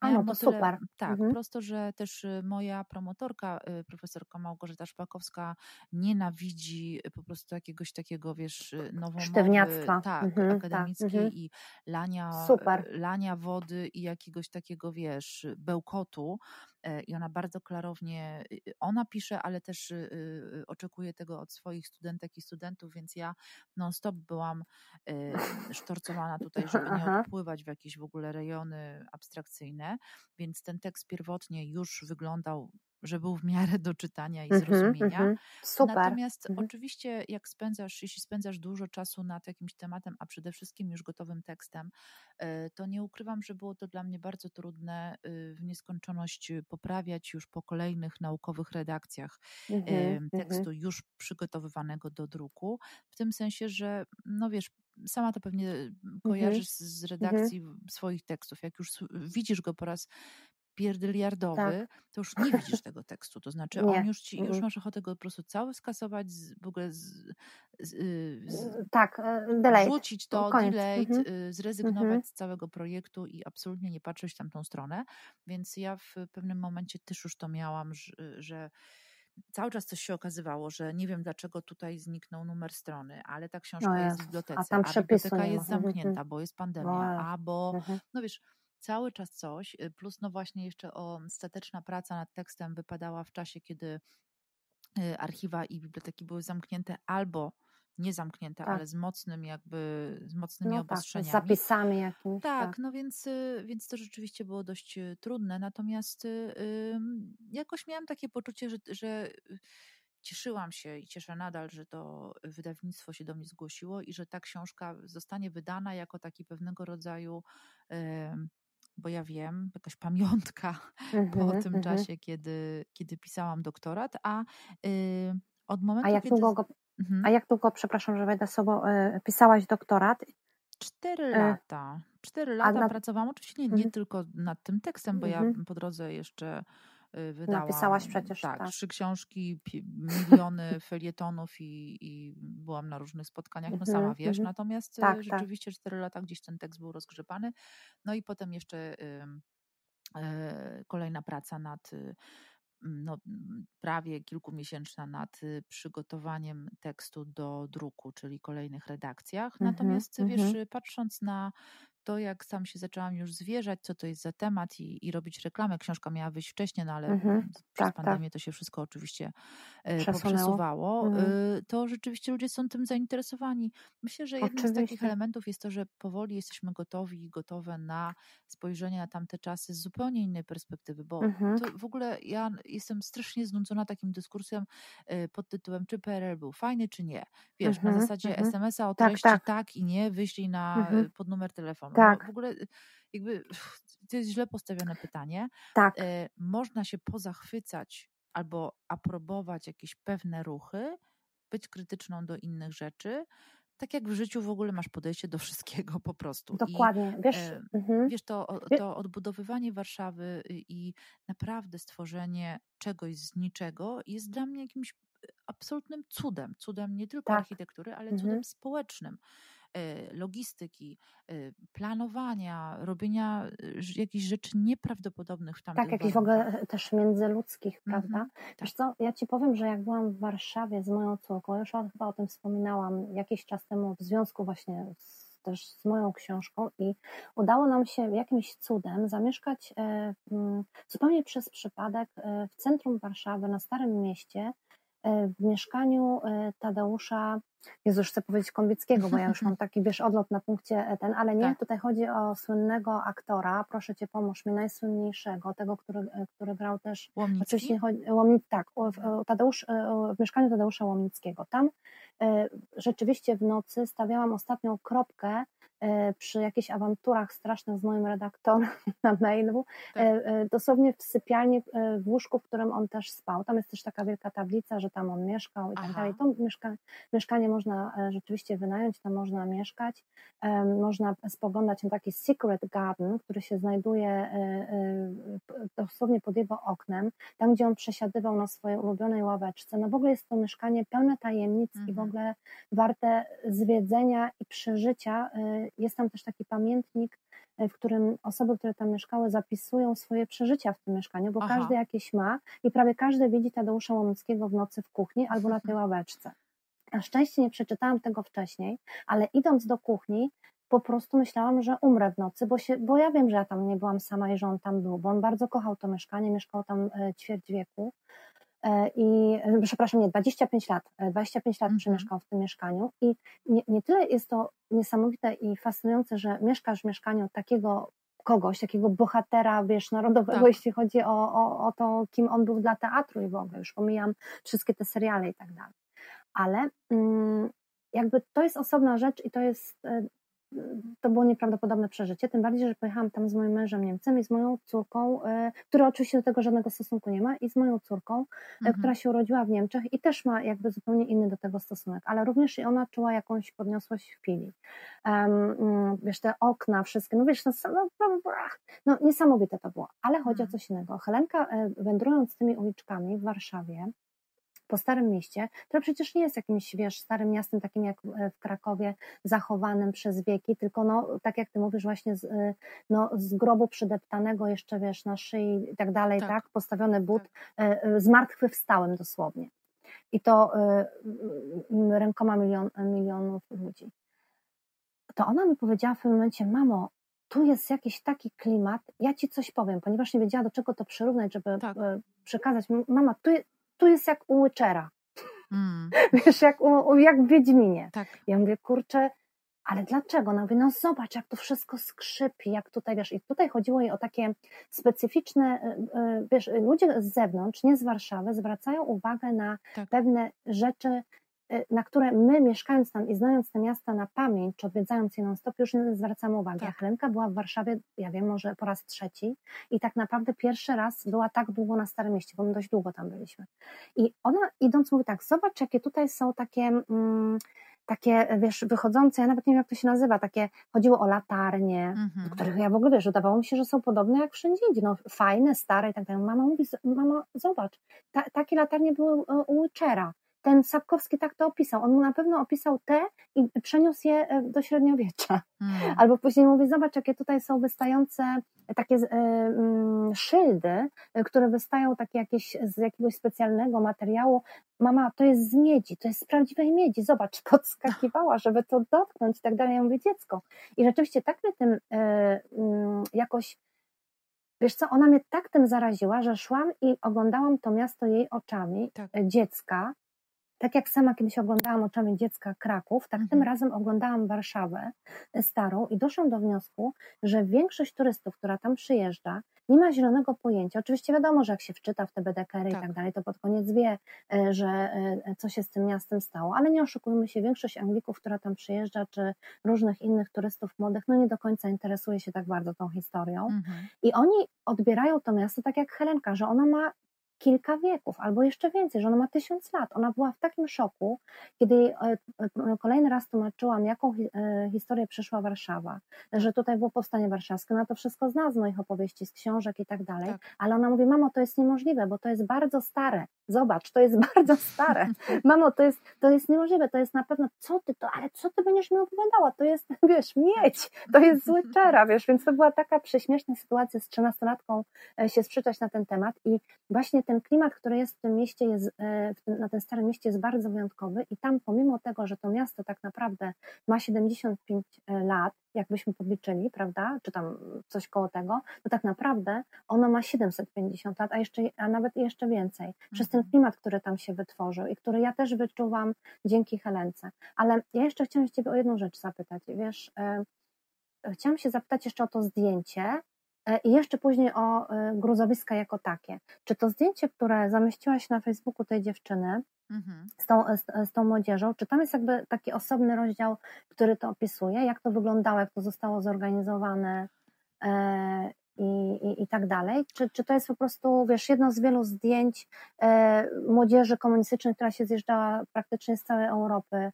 A, no to tyle, super. tak, Mhm. prosto, że też e, moja promotorka, e, profesorka Małgorzata Szpakowska, nienawidzi e, po prostu jakiegoś takiego, wiesz, e, nowomowy, Sztywniactwa. tak, Mhm, tak, akademickiej mhm. i lania, Super. e, lania wody i jakiegoś takiego, wiesz, bełkotu. E, I ona bardzo klarownie, y, y, ona pisze, ale też y, oczekuje tego od swoich studentek i studentów, więc ja non-stop byłam sztorcowana tutaj, żeby nie odpływać w jakieś w ogóle rejony abstrakcyjne, więc ten tekst pierwotnie już wyglądał, że był w miarę do czytania i Mhm, zrozumienia. mhm. Super. Natomiast Mhm. oczywiście, jak spędzasz, jeśli spędzasz dużo czasu nad jakimś tematem, a przede wszystkim już gotowym tekstem, e, to nie ukrywam, że było to dla mnie bardzo trudne y, w nieskończoność y, poprawiać już po kolejnych naukowych redakcjach tekstu już przygotowywanego do druku. W tym sensie, że no wiesz, sama to pewnie kojarzysz z, redakcji swoich tekstów. Jak już widzisz go po raz pierdyliardowy, to już nie widzisz tego tekstu. To znaczy Tak. Nie. on już ci, już Mhm. masz ochotę go po prostu cały skasować, z, w ogóle z, z, y, z, Tak, e, delete. rzucić to, Koniec. delete, Mhm. y, zrezygnować Mhm. z całego projektu i absolutnie nie patrzeć w tamtą stronę. Więc ja w pewnym momencie też już to miałam, że, że cały czas coś się okazywało, że nie wiem dlaczego tutaj zniknął numer strony, ale ta książka jest w Jezus, a bibliotece, tam a biblioteka jest Mhm, zamknięta, bo jest pandemia, albo Mhm. no wiesz, cały czas coś, y, plus no właśnie jeszcze o stateczna praca nad tekstem wypadała w czasie, kiedy y, archiwa i biblioteki były zamknięte albo nie zamknięte, Tak. ale z mocnym jakby, z mocnymi No tak, z obostrzeniami. zapisami jakimiś. Tak, no więc, y, więc to rzeczywiście było dość trudne. Natomiast jakoś miałam takie poczucie, że, że cieszyłam się i cieszę nadal, że to wydawnictwo się do mnie zgłosiło i że ta książka zostanie wydana jako taki pewnego rodzaju, bo ja wiem, jakaś pamiątka po Mhm, tym mhm. czasie, kiedy, kiedy pisałam doktorat, a y, od momentu, A jak kiedy. długo go, Mhm. a jak długo, przepraszam, że wejdę słowo, e, pisałaś doktorat? Cztery E, lata. Cztery lata na- pracowałam. Oczywiście nie Mhm. tylko nad tym tekstem, bo ja Mhm. po drodze jeszcze wydałam. Napisałaś przecież, tak, tak. trzy książki, miliony felietonów i, i byłam na różnych spotkaniach, no Mhm, sama wiesz. mhm. Natomiast y, Tak, tak. rzeczywiście cztery lata gdzieś ten tekst był rozgrzebany. No i potem jeszcze e, kolejna praca nad y, no, prawie kilkumiesięczna nad y, przygotowaniem tekstu do druku, czyli kolejnych redakcjach. Mhm, Natomiast wiesz, mhm. y, patrząc na to, jak sam się zaczęłam już zwierzać, co to jest za temat i, i robić reklamę. Książka miała wyjść wcześniej, no ale Mhm, przez tak, tak. pandemię to się wszystko oczywiście e, poprzesuwało. Mhm. y, To rzeczywiście ludzie są tym zainteresowani. Myślę, że jednym z takich Oczywiście. elementów jest to, że powoli jesteśmy gotowi i gotowe na spojrzenie na tamte czasy z zupełnie innej perspektywy, bo Mhm. to w ogóle ja jestem strasznie znudzona takim dyskursem y, pod tytułem, czy PRL był fajny, czy nie. Wiesz, na zasadzie. SMS-a o Tak, treści tak. tak i nie, wyślij na pod numer telefonu. Tak. No w ogóle y, jakby to jest źle postawione pytanie. Tak, E, Można się pozachwycać albo aprobować jakieś pewne ruchy, być krytyczną do innych rzeczy. Tak jak w życiu w ogóle masz podejście do wszystkiego po prostu. I dokładnie. Wiesz, e, mhm. wiesz, to, to odbudowywanie Warszawy i naprawdę stworzenie czegoś z niczego jest dla mnie jakimś y, absolutnym cudem. Cudem nie tylko Tak. architektury, ale Mhm. cudem społecznym. E, Logistyki, e, planowania, robienia e, jakichś rzeczy nieprawdopodobnych w tamtych tak, jakichś w ogóle też międzyludzkich, Mhm, prawda? tak. Wiesz co, ja Ci powiem, że jak byłam w Warszawie z moją córką, już chyba o tym wspominałam jakiś czas temu w związku właśnie z, też z moją książką i udało nam się jakimś cudem zamieszkać mm, zupełnie przez przypadek w centrum Warszawy, na Starym Mieście, w mieszkaniu e, Tadeusza Jezu, już chcę powiedzieć Konwickiego, bo ja już mam taki, wiesz, odlot na punkcie e, ten, ale nie, Tak. tutaj chodzi o słynnego aktora, proszę Cię pomóż mi, najsłynniejszego, tego, który, e, który grał też, Łomnicki? oczywiście chodzi, Łomnic, tak, Tadeusz, e, w mieszkaniu Tadeusza Łomnickiego. Tam e, rzeczywiście w nocy stawiałam ostatnią kropkę e, przy jakichś awanturach strasznych z moim redaktorem na mailu, Tak. e, e, dosłownie w sypialni, e, w łóżku, w którym on też spał. Tam jest też taka wielka tablica, że tam on mieszkał i tak Aha. dalej. To mieszka, mieszkanie można e, rzeczywiście wynająć, tam można mieszkać. Można spoglądać na taki secret garden, który się znajduje e, e, dosłownie pod jego oknem, tam gdzie on przesiadywał na swojej ulubionej ławeczce. No w ogóle jest to mieszkanie pełne tajemnic i w Mhm. ogóle warte zwiedzenia i przeżycia. Jest tam też taki pamiętnik, e, w którym osoby, które tam mieszkały, zapisują swoje przeżycia w tym mieszkaniu, bo Aha. każdy jakieś ma i prawie każdy widzi Tadeusza Łomickiego w nocy w kuchni albo na tej ławeczce. Na szczęście nie przeczytałam tego wcześniej, ale idąc do kuchni, po prostu myślałam, że umrę w nocy, bo, się, bo ja wiem, że ja tam nie byłam sama i że on tam był, bo on bardzo kochał to mieszkanie, mieszkał tam e, ćwierć wieku. E, I e, przepraszam, nie, 25 lat. e, 25 lat Mhm. przemieszkał w tym mieszkaniu. I nie, nie tyle jest to niesamowite i fascynujące, że mieszkasz w mieszkaniu takiego kogoś, takiego bohatera, wiesz, narodowego, Tak. jeśli chodzi o, o, o to, kim on był dla teatru i w ogóle. Już pomijam wszystkie te seriale i tak dalej. Ale mm, jakby to jest osobna rzecz i to jest e, to było nieprawdopodobne przeżycie, tym bardziej, że pojechałam tam z moim mężem Niemcem i z moją córką, e, która oczywiście do tego żadnego stosunku nie ma, i z moją córką, e, Mhm. która się urodziła w Niemczech i też ma jakby zupełnie inny do tego stosunek, ale również i ona czuła jakąś podniosłość w chwili. Um, wiesz, te okna, wszystkie, no wiesz, no, no, no, no niesamowite to było, ale chodzi o Mhm. coś innego. Helenka e, wędrując tymi uliczkami w Warszawie, po Starym Mieście, które przecież nie jest jakimś, wiesz, starym miastem takim jak e, w Krakowie, zachowanym przez wieki, tylko no, tak jak ty mówisz, właśnie z, e, no, z grobu przydeptanego jeszcze, wiesz, na szyi i tak dalej, Tak. tak, postawiony but, e, e, zmartwychwstałym dosłownie. I to rękoma milion, milionów ludzi. To ona mi powiedziała w pewnym momencie, mamo, tu jest jakiś taki klimat, ja ci coś powiem, ponieważ nie wiedziała, do czego to przyrównać, żeby Tak. przekazać. Mama, tu, tu jest jak u Łyczera, Mm, wiesz, jak, u, u- jak w Wiedźminie. tak. Ja mówię, kurczę, ale dlaczego? Ona mówi, no zobacz, jak to wszystko skrzypi, jak tutaj, wiesz, i tutaj chodziło jej o takie specyficzne, y, y, wiesz, ludzie z zewnątrz, nie z Warszawy, zwracają uwagę na Tak. pewne rzeczy, na które my, mieszkając tam i znając te miasta na pamięć, czy odwiedzając je non-stop, już nie zwracamy uwagi. Tak. A Helenka była w Warszawie, ja wiem, może po raz trzeci i tak naprawdę pierwszy raz była tak długo na Starym Mieście, bo my dość długo tam byliśmy. I ona idąc mówi tak, zobacz, jakie tutaj są takie... Mm, takie, wiesz, wychodzące, ja nawet nie wiem, jak to się nazywa, takie, chodziło o latarnie, Mhm. których ja w ogóle, wiesz, wydawało mi się, że są podobne jak wszędzie indziej, no fajne, stare i tak dalej. Mama mówi, mama, zobacz, ta, takie latarnie były e, u Łyczera. Ten Sapkowski tak to opisał. On mu na pewno opisał te i przeniósł je e, do średniowiecza. Mm. Albo później mówi, zobacz, jakie tutaj są wystające takie e, mm, szyldy, e, które wystają takie jakieś z jakiegoś specjalnego materiału. Mama, to jest z miedzi, to jest z prawdziwej miedzi. Zobacz, podskakiwała, żeby to dotknąć i tak dalej. Ja mówię, dziecko. I rzeczywiście tak mnie tym mm, jakoś Wiesz co, ona mnie tak tym zaraziła, że szłam i oglądałam to miasto jej oczami Tak. dziecka. Tak jak sama kiedyś oglądałam oczami dziecka Kraków, tak Mhm. tym razem oglądałam Warszawę starą i doszłam do wniosku, że większość turystów, która tam przyjeżdża, nie ma zielonego pojęcia. Oczywiście wiadomo, że jak się wczyta w te i Tak. tak dalej, to pod koniec wie, e, że e, co się z tym miastem stało. Ale nie oszukujmy się, większość Anglików, która tam przyjeżdża, czy różnych innych turystów młodych, no nie do końca interesuje się tak bardzo tą historią. Mhm. I oni odbierają to miasto tak jak Helenka, że ona ma kilka wieków albo jeszcze więcej, że ona ma tysiąc lat. Ona była w takim szoku, kiedy jej, e, e, kolejny raz tłumaczyłam, jaką e, historię przeszła Warszawa, że tutaj było powstanie warszawskie. Ona to wszystko zna z moich opowieści, z książek i tak dalej, Tak. ale ona mówi, mamo, to jest niemożliwe, bo to jest bardzo stare. Zobacz, to jest bardzo stare. Mamo, to jest, to jest niemożliwe, to jest na pewno, co ty to, ale co ty będziesz mi opowiadała? To jest, wiesz, miedź, to jest zły czera, wiesz, więc to była taka prześmieszna sytuacja z trzynastolatką się sprzeczać na ten temat i właśnie te ten klimat, który jest w tym mieście, jest, e, w tym, na tym starym mieście jest bardzo wyjątkowy i tam pomimo tego, że to miasto tak naprawdę ma 75 e, lat, jakbyśmy podliczyli, prawda, czy tam coś koło tego, to tak naprawdę ono ma 750 lat, a, jeszcze, a nawet jeszcze więcej, przez ten mhm. klimat, który tam się wytworzył i który ja też wyczuwam dzięki Helence. Ale ja jeszcze chciałam Ciebie o jedną rzecz zapytać, wiesz, e, chciałam się zapytać jeszcze o to zdjęcie, I jeszcze później o e, gruzowiska jako takie. Czy to zdjęcie, które zamieściłaś na Facebooku tej dziewczyny mhm. z, tą, z, z, tą młodzieżą, czy tam jest jakby taki osobny rozdział, który to opisuje, jak to wyglądało, jak to zostało zorganizowane e, i, i, i tak dalej? Czy, czy to jest po prostu, wiesz, jedno z wielu zdjęć e, młodzieży komunistycznej, która się zjeżdżała praktycznie z całej Europy E,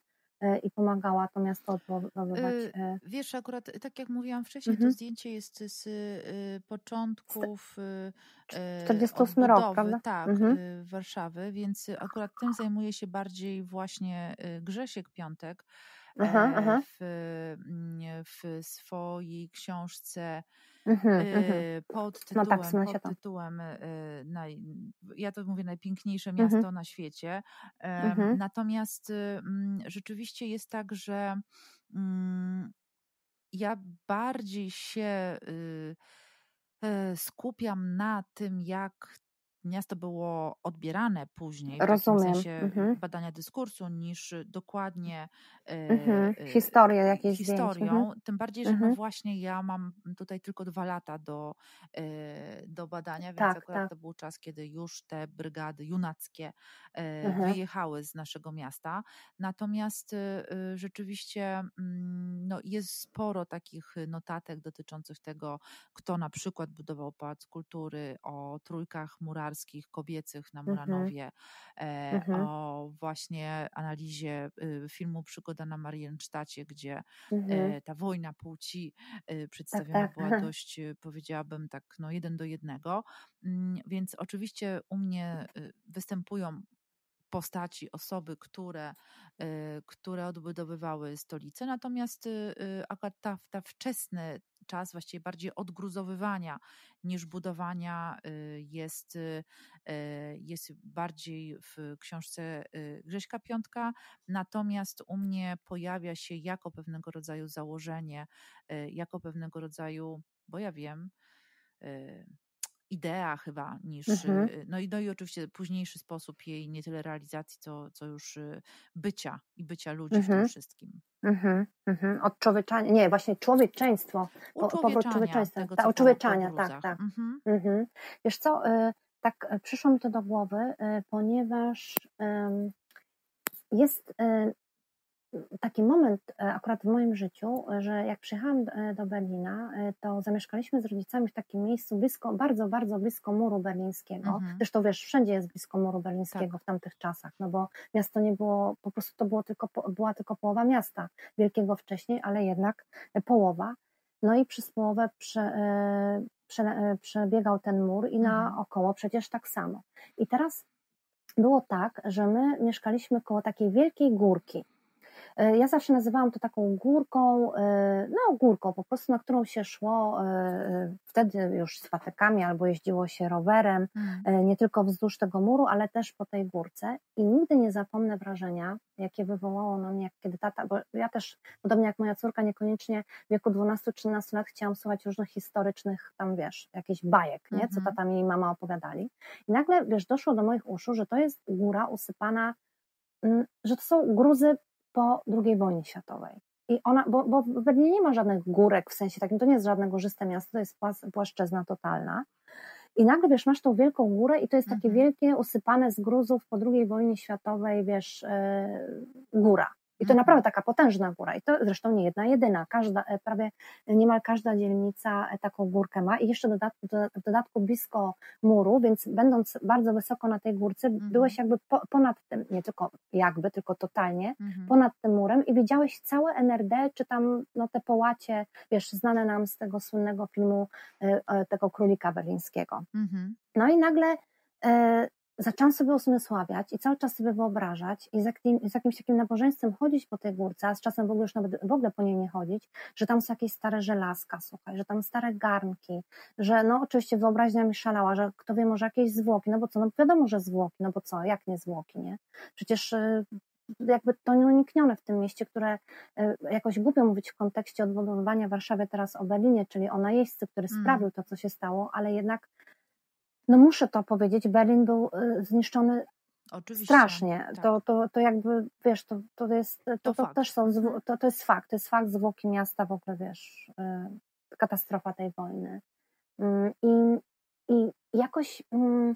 i pomagała to miasto odbudowywać. Y, e. Wiesz, akurat tak jak mówiłam wcześniej, mhm. to zdjęcie jest z y, początków 48 y, rok, prawda? Tak, mhm. Warszawy, więc akurat tym zajmuje się bardziej właśnie Grzesiek Piątek. Aha, aha. W, mm, w swojej książce Mhm, mhm. pod tytułem, no tak, pod tytułem ja to mówię najpiękniejsze miasto mhm. na świecie. Natomiast mm, rzeczywiście jest tak, że mm, ja bardziej się y, e, skupiam na tym, jak miasto było odbierane później, Rozumiem. w sensie mhm. badania dyskursu, niż dokładnie mhm. E, historię jakieś historią. Mhm. Tym bardziej, że no mhm. właśnie ja mam tutaj tylko dwa lata do, e, do badania, więc tak, akurat tak. to był czas, kiedy już te brygady junackie e, mhm. wyjechały z naszego miasta. Natomiast rzeczywiście mm, no, jest sporo takich notatek dotyczących tego, kto na przykład budował Pałac Kultury, o trójkach murarskich, kobiecych na mhm. Muranowie, mhm. o właśnie analizie y, filmu Przygoda na Mariensztacie, gdzie mhm. E, ta wojna płci y, tak, przedstawiona tak, była dość, y, powiedziałabym tak, no jeden do jednego. Mm, więc oczywiście u mnie występują postaci, osoby, które, które odbudowywały stolicę. Natomiast akurat ta, ta wczesny czas właściwie bardziej odgruzowywania niż budowania jest, jest bardziej w książce Grześka Piątka, natomiast u mnie pojawia się jako pewnego rodzaju założenie, jako pewnego rodzaju, bo ja wiem, idea chyba niż, mhm. Y, no, i, no i oczywiście późniejszy sposób jej nie tyle realizacji, co, co już y, bycia i bycia ludzi mhm. w tym mhm. wszystkim. Mhm, mhm. Odczłowieczanie, nie, właśnie człowieczeństwo, powrót człowieczeństwa, tego, ta, oczłowieczania, tak, tak. Mhm. Mhm. Wiesz co, y, tak przyszło mi to do głowy, ponieważ jest taki moment e, akurat w moim życiu, że jak przyjechałam e, do Berlina, e, to zamieszkaliśmy z rodzicami w takim miejscu blisko, bardzo, bardzo blisko muru berlińskiego. Mhm. Zresztą wiesz, wszędzie jest blisko muru berlińskiego tak. w tamtych czasach, no bo miasto nie było, po prostu to było tylko, była tylko połowa miasta wielkiego wcześniej, ale jednak połowa. No i przez połowę prze, prze, przebiegał ten mur i na mhm. około przecież tak samo. I teraz było tak, że my mieszkaliśmy koło takiej wielkiej górki. E, ja zawsze nazywałam to taką górką, e, no górką po prostu, na którą się szło e, wtedy już z patykami albo jeździło się rowerem, mm. nie tylko wzdłuż tego muru, ale też po tej górce i nigdy nie zapomnę wrażenia, jakie wywołało na mnie, kiedy tata, bo ja też, podobnie jak moja córka, niekoniecznie w wieku 12-13 lat chciałam słuchać różnych historycznych, tam wiesz, jakichś bajek, nie, co mhm. tata mi i mama opowiadali. I nagle, wiesz, doszło do moich uszu, że to jest góra usypana, mm, że to są gruzy po II wojnie światowej. I ona, bo, bo w Berlinie nie ma żadnych górek w sensie takim, to nie jest żadne górzyste miasto, to jest płaszczyzna totalna. I nagle, wiesz, masz tą wielką górę i to jest takie mhm. wielkie, usypane z gruzów po II wojnie światowej, wiesz, yy, góra. I to mhm. naprawdę taka potężna góra. I to zresztą nie jedna, jedyna. Każda, e, prawie niemal każda dzielnica e, taką górkę ma. I jeszcze dodatku, w dodatku blisko muru, więc będąc bardzo wysoko na tej górce, mhm. byłeś jakby po, ponad tym, nie tylko jakby, tylko totalnie, mhm. ponad tym murem i widziałeś całe NRD, czy tam no, te połacie, wiesz, znane nam z tego słynnego filmu e, tego królika berlińskiego. Mhm. No i nagle zaczęłam sobie usmysławiać i cały czas sobie wyobrażać i z, jakim, z jakimś takim nabożeństwem chodzić po tej górce, a z czasem w ogóle już nawet w ogóle po niej nie chodzić, że tam są jakieś stare żelazka, słuchaj, że tam stare garnki, że no oczywiście wyobraźnia mi szalała, że kto wie, może jakieś zwłoki, no bo co, no wiadomo, że zwłoki, no bo co, jak nie zwłoki, nie? Przecież y, jakby to nieuniknione w tym mieście, które y, jakoś głupio mówić w kontekście odbudowywania Warszawy teraz o Berlinie, czyli o najeźdźcy, który mm. sprawił to, co się stało, ale jednak no muszę to powiedzieć, Berlin był y, zniszczony Oczywiście, strasznie. Tak. To, to, to jakby, wiesz, to, to jest, to, to, to też są, to, to jest fakt, to jest fakt zwłoki miasta w ogóle, wiesz, y, katastrofa tej wojny. Mm, I, i jakoś mm,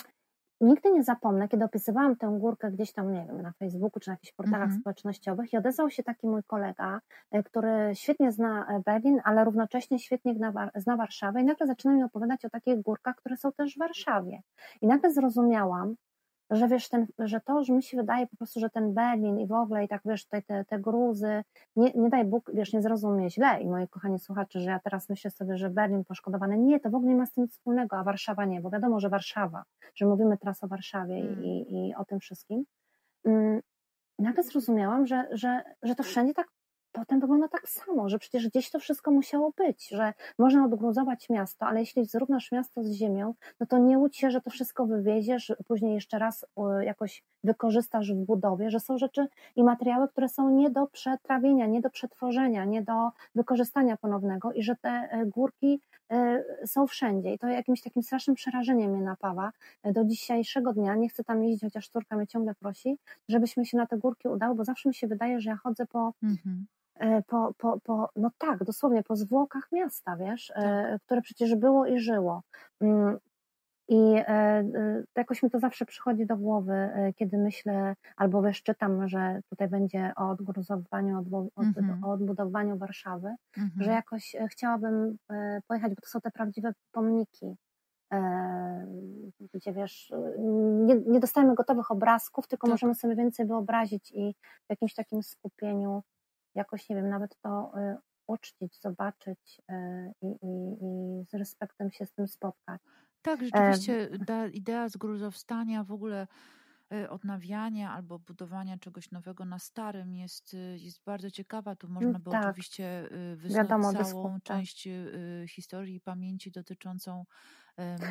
nigdy nie zapomnę, kiedy opisywałam tę górkę gdzieś tam, nie wiem, na Facebooku czy na jakichś portalach mhm. społecznościowych i odezwał się taki mój kolega, e, który świetnie zna e, Berlin, ale równocześnie świetnie zna Warszawę i nagle zaczyna mi opowiadać o takich górkach, które są też w Warszawie. I nagle zrozumiałam, że wiesz, ten, że to, że mi się wydaje po prostu, że ten Berlin i w ogóle i tak wiesz, tutaj te, te gruzy, nie, nie daj Bóg, wiesz, nie zrozumie źle i moi kochani słuchacze, że ja teraz myślę sobie, że Berlin poszkodowany, nie, to w ogóle nie ma z tym wspólnego, a Warszawa nie, bo wiadomo, że Warszawa, że mówimy teraz o Warszawie mm. i, i o tym wszystkim. Mm, nagle zrozumiałam, że, że, że to wszędzie tak potem wygląda tak samo, że przecież gdzieś to wszystko musiało być, że można odgruzować miasto, ale jeśli zrównasz miasto z ziemią, no to nie łudź się, że to wszystko wywieziesz, później jeszcze raz jakoś wykorzystasz w budowie, że są rzeczy i materiały, które są nie do przetrawienia, nie do przetworzenia, nie do wykorzystania ponownego i że te e, górki e, są wszędzie. I to jakimś takim strasznym przerażeniem mnie napawa. E, do dzisiejszego dnia, nie chcę tam jeździć, chociaż córka mnie ciągle prosi, żebyśmy się na te górki udało, bo zawsze mi się wydaje, że ja chodzę po mhm po, po, po, no tak, dosłownie po zwłokach miasta, wiesz, e, tak. które przecież było i żyło. Mm, I e, jakoś mi to zawsze przychodzi do głowy, kiedy myślę, albo wiesz, czytam, że tutaj będzie o odgruzowaniu, mhm. o odbudowaniu Warszawy, mhm. że jakoś chciałabym pojechać, bo to są te prawdziwe pomniki, gdzie wiesz, nie, nie dostajemy gotowych obrazków, tylko tak. możemy sobie więcej wyobrazić i w jakimś takim skupieniu jakoś, nie wiem, nawet to y, uczcić, zobaczyć y, i, i, i z respektem się z tym spotkać. Tak, rzeczywiście ta idea zgruzowstania, w ogóle y, odnawiania albo budowania czegoś nowego na starym jest, jest bardzo ciekawa. Tu można by tak. oczywiście wysnuć całą część historii i pamięci dotyczącą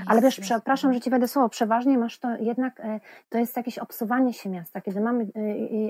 ale wiesz, przepraszam, że ci wejdę słowo, przeważnie masz to jednak, e, to jest jakieś obsuwanie się miasta. Kiedy mamy, e,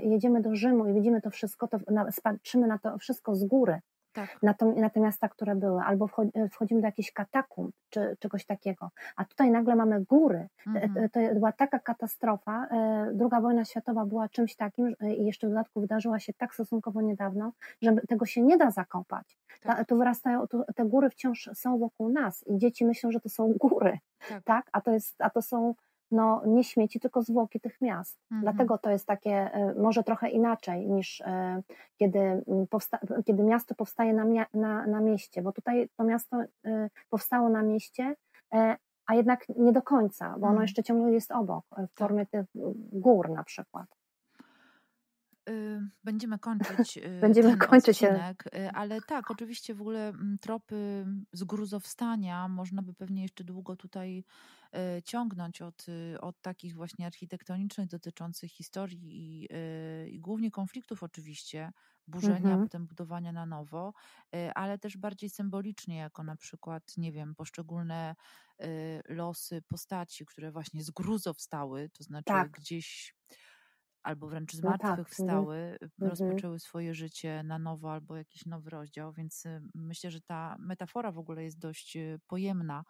jedziemy do Rzymu i widzimy to wszystko, to patrzymy na to wszystko z góry. Tak. Na, to, na te miasta, które były, albo e, wchodzimy do jakichś katakumb, czy czegoś takiego. A tutaj nagle mamy góry. Mhm. To, to była taka katastrofa. Druga wojna światowa była czymś takim i jeszcze w dodatku wydarzyła się tak stosunkowo niedawno, że tego się nie da zakopać. Tak. Tu wyrastają, tu, te góry wciąż są wokół nas i dzieci myślą, że to są góry, tak? tak? A, to jest, a to są no, nie śmieci, tylko zwłoki tych miast. Mhm. Dlatego to jest takie e, może trochę inaczej niż e, kiedy, powsta- kiedy miasto powstaje na, mia- na, na mieście, bo tutaj to miasto e, powstało na mieście, a jednak nie do końca, bo ono mhm. jeszcze ciągle jest obok, w formie tych gór na przykład. Y, będziemy kończyć y, Będziemy kończyć się. Y, ale tak, oczywiście w ogóle mm, tropy zgruzowstania można by pewnie jeszcze długo tutaj ciągnąć od, od takich właśnie architektonicznych dotyczących historii i, i głównie konfliktów oczywiście, burzenia, mhm. potem budowania na nowo, ale też bardziej symbolicznie, jako na przykład, nie wiem, poszczególne losy postaci, które właśnie z gruzowstały, to znaczy tak. gdzieś albo wręcz z martwych no tak. wstały, mhm. rozpoczęły swoje życie na nowo albo jakiś nowy rozdział, więc y, myślę, że ta metafora w ogóle jest dość y, pojemna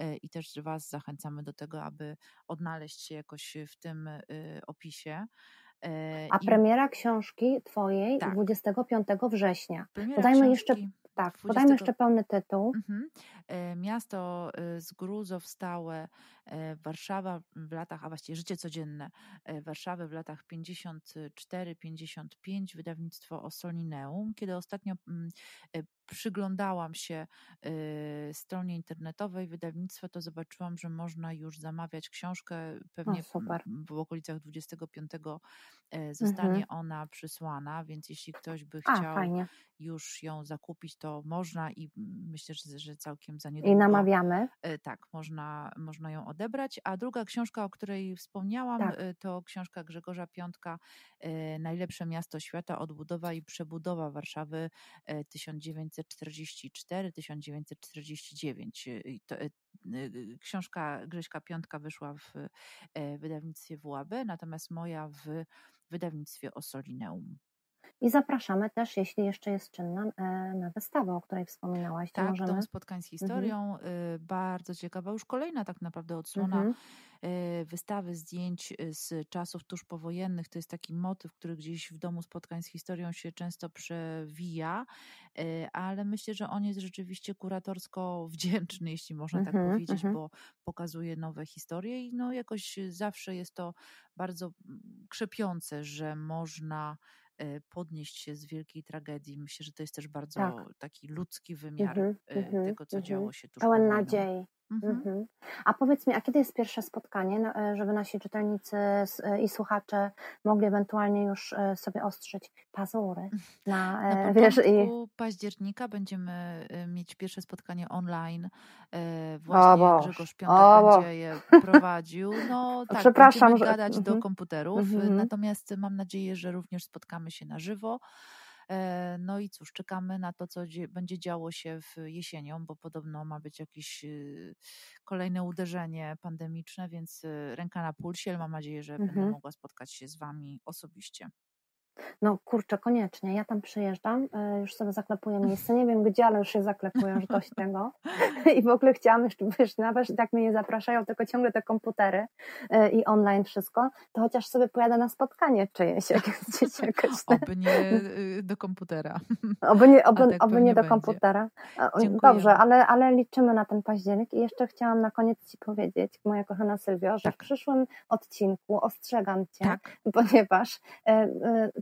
y, i też Was zachęcamy do tego, aby odnaleźć się jakoś w tym opisie. A premiera książki Twojej tak. 25 września. Premiera Podajmy jeszcze tak, 20... podajmy jeszcze pełny tytuł. Mhm. E, miasto e, e, Warszawa w latach, a właściwie życie codzienne Warszawy w latach 54-55, wydawnictwo Osolineum. Kiedy ostatnio mm, przyglądałam się stronie internetowej wydawnictwa, to zobaczyłam, że można już zamawiać książkę. Pewnie o, w okolicach 25 zostanie mhm. ona przysłana, więc jeśli ktoś by chciał a, już ją zakupić, to można i myślę, że, że całkiem za niedługo. I namawiamy. Tak, można, można ją odebrać. A druga książka, o której wspomniałam, Tak. to książka Grzegorza Piątka Najlepsze miasto świata, odbudowa i przebudowa Warszawy 1944-1949. To, książka Grześka Piątka wyszła w wydawnictwie WAB, natomiast moja w wydawnictwie Osolineum. I zapraszamy też, jeśli jeszcze jest czynna, e, na wystawę, o której wspominałaś. Tak, możemy... Dom Spotkań z Mhm. Historią. Mhm. Bardzo ciekawa, już kolejna tak naprawdę odsłona Mhm. wystawy zdjęć z czasów tuż powojennych. To jest taki motyw, który gdzieś w Domu Spotkań z Historią się często przewija, ale myślę, że on jest rzeczywiście kuratorsko wdzięczny, jeśli można tak Mhm, powiedzieć, mhm. bo pokazuje nowe historie i no jakoś zawsze jest to bardzo mm, krzepiące, że można podnieść się z wielkiej tragedii. Myślę, że to jest też bardzo Tak. taki ludzki wymiar Mhm, mhm, tego, co mhm. działo się tuż Pełen nadziei. Mhm. Mhm. A powiedz mi, a kiedy jest pierwsze spotkanie, no, e, żeby nasi czytelnicy e, i słuchacze mogli ewentualnie już e, sobie ostrzyć pazury na, Na e, wiesz, i października będziemy mieć pierwsze spotkanie online. Właśnie Boże, Grzegorz Piątek o będzie je prowadził. No tak, Przepraszam, będziemy że- gadać do mhm. komputerów, Mhm. natomiast mam nadzieję, że również spotkamy się na żywo. E, No i cóż, czekamy na to, co dzie- będzie działo się w jesienią, bo podobno ma być jakieś y, kolejne uderzenie pandemiczne, więc y, ręka na pulsie, ale mam nadzieję, że będę Mhm. mogła spotkać się z Wami osobiście. No kurczę, koniecznie. Ja tam przyjeżdżam, e, już sobie zaklepuję miejsce. Nie wiem gdzie, ale już się zaklepuję, już dość tego. I w ogóle chciałam jeszcze, wiesz, nawet tak mnie nie zapraszają, tylko ciągle te komputery e, i online wszystko, to chociaż sobie pojadę na spotkanie czyjeś, jak jest gdzieś jakoś. Oby nie y, do komputera. Oby nie, oby, tak oby nie do będzie. komputera. Dziękujemy. Dobrze, ale, ale liczymy na ten październik. I jeszcze chciałam na koniec Ci powiedzieć, moja kochana Sylwio, że Tak. w przyszłym odcinku ostrzegam Cię, Tak. ponieważ e,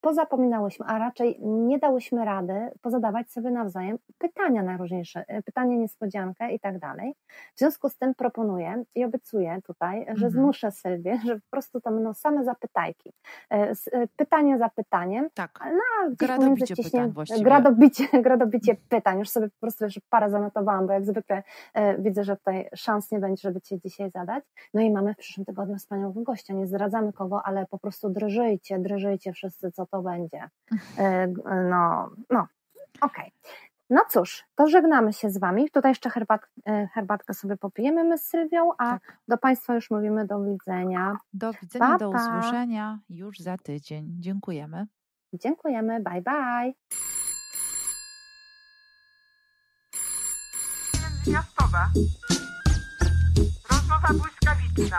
pozapominałyśmy, a raczej nie dałyśmy rady pozadawać sobie nawzajem pytania najróżniejsze, e, pytanie niespodziankę i tak dalej. W związku z tym proponuję i obiecuję tutaj, że Mhm. zmuszę Sylwię, że po prostu to będą same zapytajki. E, e, Pytanie za pytaniem, Tak. a gdzieś Gradobicie pytań właściwie. Gradobicie, gradobicie pytań. Już sobie po prostu już parę zanotowałam, bo jak zwykle widzę, że tutaj szans nie będzie, żeby Cię dzisiaj zadać. No i mamy w przyszłym tygodniu wspaniałego gościa. Nie zdradzamy kogo, ale po prostu drżyjcie, drżyjcie wszyscy, co to będzie. E, no, no, okej. No cóż, to żegnamy się z Wami. Tutaj jeszcze herbat, e, herbatkę sobie popijemy my z Sylwią, a Tak. do Państwa już mówimy do widzenia. Do widzenia, Pa, do usłyszenia już za tydzień. Dziękujemy. Dziękujemy, bye bye. Miastowe. Rozmowa błyskawiczna.